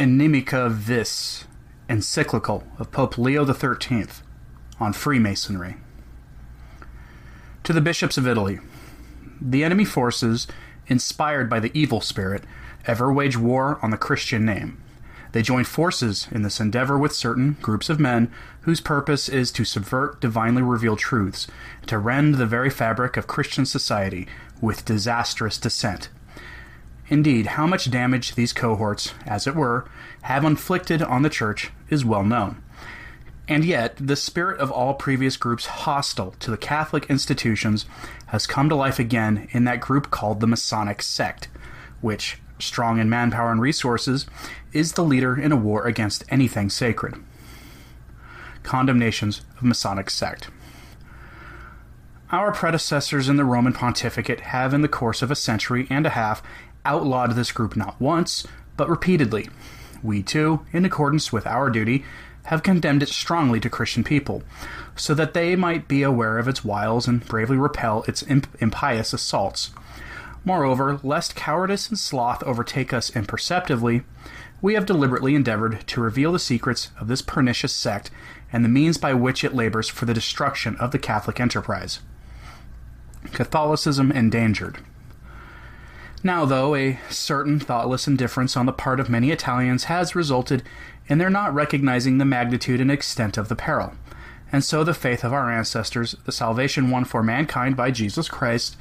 Inimica Vis, encyclical of Pope Leo XIII on Freemasonry. To the bishops of Italy, the enemy forces, inspired by the evil spirit, ever wage war on the Christian name. They join forces in this endeavor with certain groups of men whose purpose is to subvert divinely revealed truths, to rend the very fabric of Christian society with disastrous descent. Indeed, how much damage these cohorts, as it were, have inflicted on the Church is well known. And yet, the spirit of all previous groups hostile to the Catholic institutions has come to life again in that group called the Masonic sect, which, strong in manpower and resources, is the leader in a war against anything sacred. Condemnations of Masonic sect. Our predecessors in the Roman pontificate have, in the course of a century and a half, outlawed this group not once, but repeatedly. We, too, in accordance with our duty, have condemned it strongly to Christian people, so that they might be aware of its wiles and bravely repel its imp- impious assaults. Moreover, lest cowardice and sloth overtake us imperceptibly, we have deliberately endeavored to reveal the secrets of this pernicious sect and the means by which it labors for the destruction of the Catholic enterprise. Catholicism endangered. Now, though, a certain thoughtless indifference on the part of many Italians has resulted in their not recognizing the magnitude and extent of the peril. And so the faith of our ancestors, the salvation won for mankind by Jesus Christ,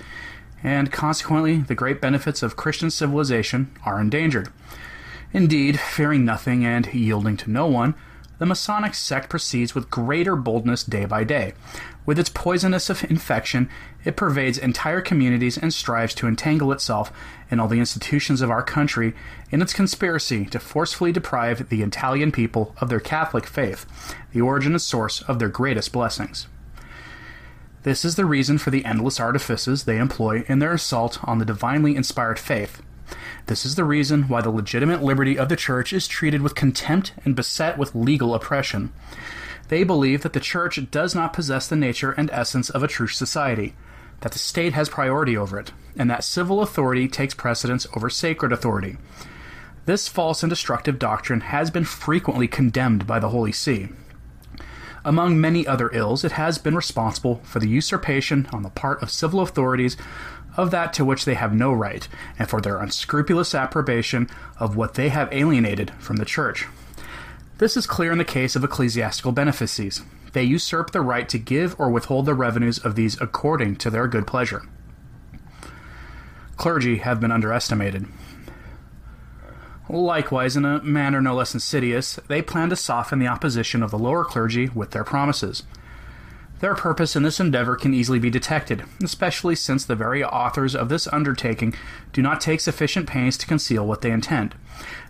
and consequently the great benefits of Christian civilization are endangered. Indeed, fearing nothing and yielding to no one, the Masonic sect proceeds with greater boldness day by day. With its poisonous infection, it pervades entire communities and strives to entangle itself in all the institutions of our country in its conspiracy to forcefully deprive the Italian people of their Catholic faith, the origin and source of their greatest blessings. This is the reason for the endless artifices they employ in their assault on the divinely inspired faith, this is the reason why the legitimate liberty of the Church is treated with contempt and beset with legal oppression. They believe that the Church does not possess the nature and essence of a true society, that the state has priority over it, and that civil authority takes precedence over sacred authority. This false and destructive doctrine has been frequently condemned by the Holy See. Among many other ills, it has been responsible for the usurpation on the part of civil authorities of that to which they have no right, and for their unscrupulous approbation of what they have alienated from the Church. This is clear in the case of ecclesiastical benefices. They usurp the right to give or withhold the revenues of these according to their good pleasure. Clergy have been underestimated. Likewise, in a manner no less insidious, they plan to soften the opposition of the lower clergy with their promises. Their purpose in this endeavor can easily be detected, especially since the very authors of this undertaking do not take sufficient pains to conceal what they intend.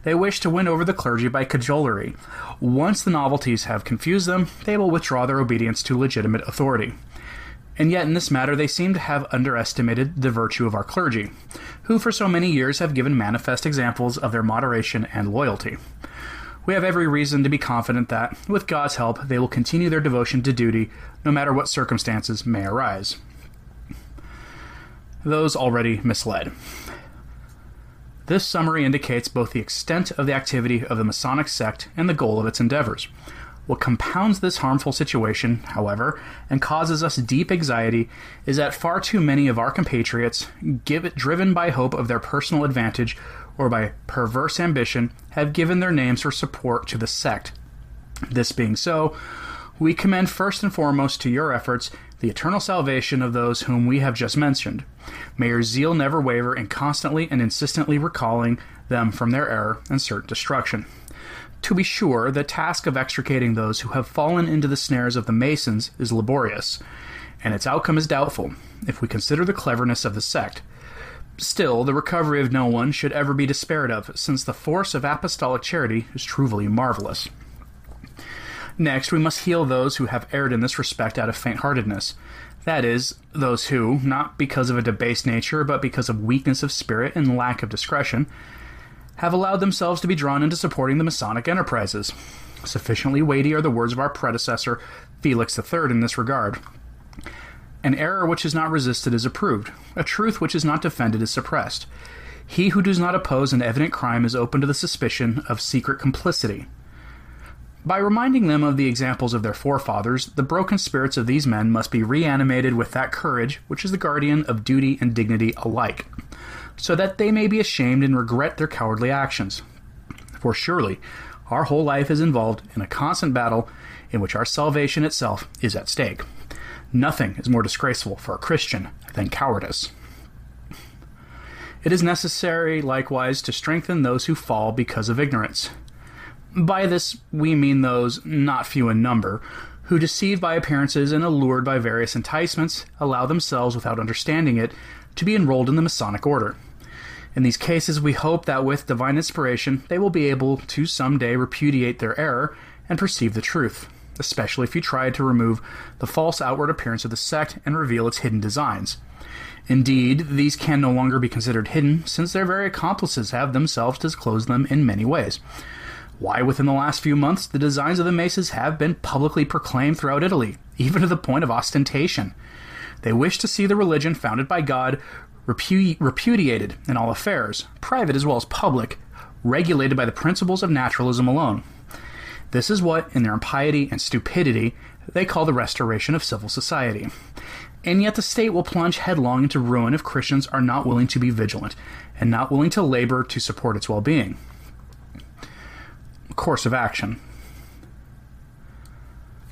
They wish to win over the clergy by cajolery. Once the novelties have confused them, they will withdraw their obedience to legitimate authority. And yet, in this matter, they seem to have underestimated the virtue of our clergy, who for so many years have given manifest examples of their moderation and loyalty. We have every reason to be confident that, with God's help, they will continue their devotion to duty no matter what circumstances may arise. Those already misled. This summary indicates both the extent of the activity of the Masonic sect and the goal of its endeavors. What compounds this harmful situation, however, and causes us deep anxiety is that far too many of our compatriots, give, driven by hope of their personal advantage or by perverse ambition, have given their names for support to the sect. This being so, we commend first and foremost to your efforts the eternal salvation of those whom we have just mentioned. May your zeal never waver in constantly and insistently recalling them from their error and certain destruction. To be sure, the task of extricating those who have fallen into the snares of the Masons is laborious, and its outcome is doubtful, if we consider the cleverness of the sect. Still, the recovery of no one should ever be despaired of, since the force of apostolic charity is truly marvelous. Next, we must heal those who have erred in this respect out of faint heartedness. That is, those who, not because of a debased nature, but because of weakness of spirit and lack of discretion, have allowed themselves to be drawn into supporting the Masonic enterprises. Sufficiently weighty are the words of our predecessor, Felix III, in this regard. An error which is not resisted is approved, a truth which is not defended is suppressed. He who does not oppose an evident crime is open to the suspicion of secret complicity. By reminding them of the examples of their forefathers, the broken spirits of these men must be reanimated with that courage which is the guardian of duty and dignity alike, so that they may be ashamed and regret their cowardly actions. For surely our whole life is involved in a constant battle in which our salvation itself is at stake. Nothing is more disgraceful for a Christian than cowardice. It is necessary, likewise, to strengthen those who fall because of ignorance. By this, we mean those, not few in number, who, deceived by appearances and allured by various enticements, allow themselves, without understanding it, to be enrolled in the Masonic Order. In these cases, we hope that with divine inspiration, they will be able to some day repudiate their error and perceive the truth, especially if you try to remove the false outward appearance of the sect and reveal its hidden designs. Indeed, these can no longer be considered hidden, since their very accomplices have themselves disclosed them in many ways. Why, within the last few months, the designs of the Masons have been publicly proclaimed throughout Italy, even to the point of ostentation. They wish to see the religion founded by God repu- repudiated in all affairs, private as well as public, regulated by the principles of naturalism alone. This is what, in their impiety and stupidity, they call the restoration of civil society. And yet the state will plunge headlong into ruin if Christians are not willing to be vigilant and not willing to labor to support its well being course of action.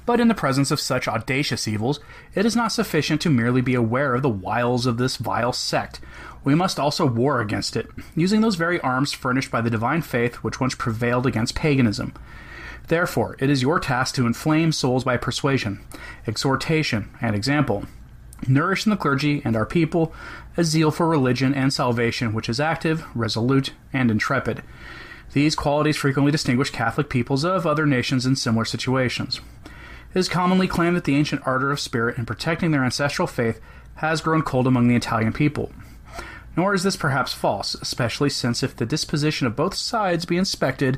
But in the presence of such audacious evils, it is not sufficient to merely be aware of the wiles of this vile sect. We must also war against it, using those very arms furnished by the divine faith which once prevailed against paganism. Therefore, it is your task to inflame souls by persuasion, exhortation, and example. Nourish in the clergy and our people a zeal for religion and salvation which is active, resolute, and intrepid. These qualities frequently distinguish Catholic peoples of other nations in similar situations. It is commonly claimed that the ancient ardor of spirit in protecting their ancestral faith has grown cold among the Italian people. Nor is this perhaps false, especially since if the disposition of both sides be inspected,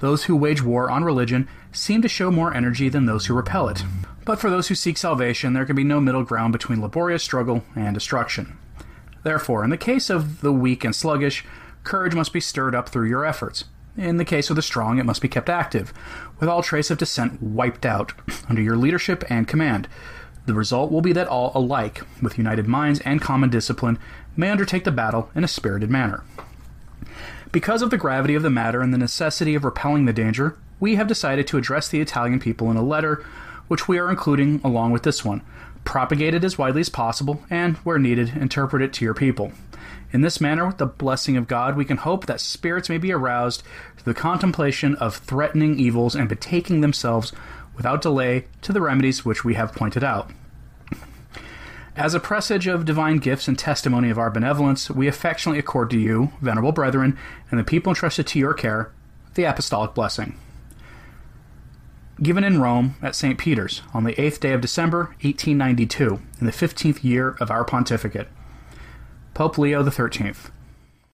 those who wage war on religion seem to show more energy than those who repel it. But for those who seek salvation, there can be no middle ground between laborious struggle and destruction. Therefore, in the case of the weak and sluggish, courage must be stirred up through your efforts. In the case of the strong, it must be kept active, with all trace of dissent wiped out under your leadership and command. The result will be that all alike, with united minds and common discipline, may undertake the battle in a spirited manner. Because of the gravity of the matter and the necessity of repelling the danger, we have decided to address the Italian people in a letter, which we are including along with this one. Propagate it as widely as possible, and, where needed, interpret it to your people. In this manner, with the blessing of God, we can hope that spirits may be aroused to the contemplation of threatening evils and betaking themselves without delay to the remedies which we have pointed out. As a presage of divine gifts and testimony of our benevolence, we affectionately accord to you, venerable brethren, and the people entrusted to your care, the apostolic blessing. Given in Rome at St. Peter's on the 8th day of December, 1892, in the 15th year of our pontificate. Pope Leo XIII.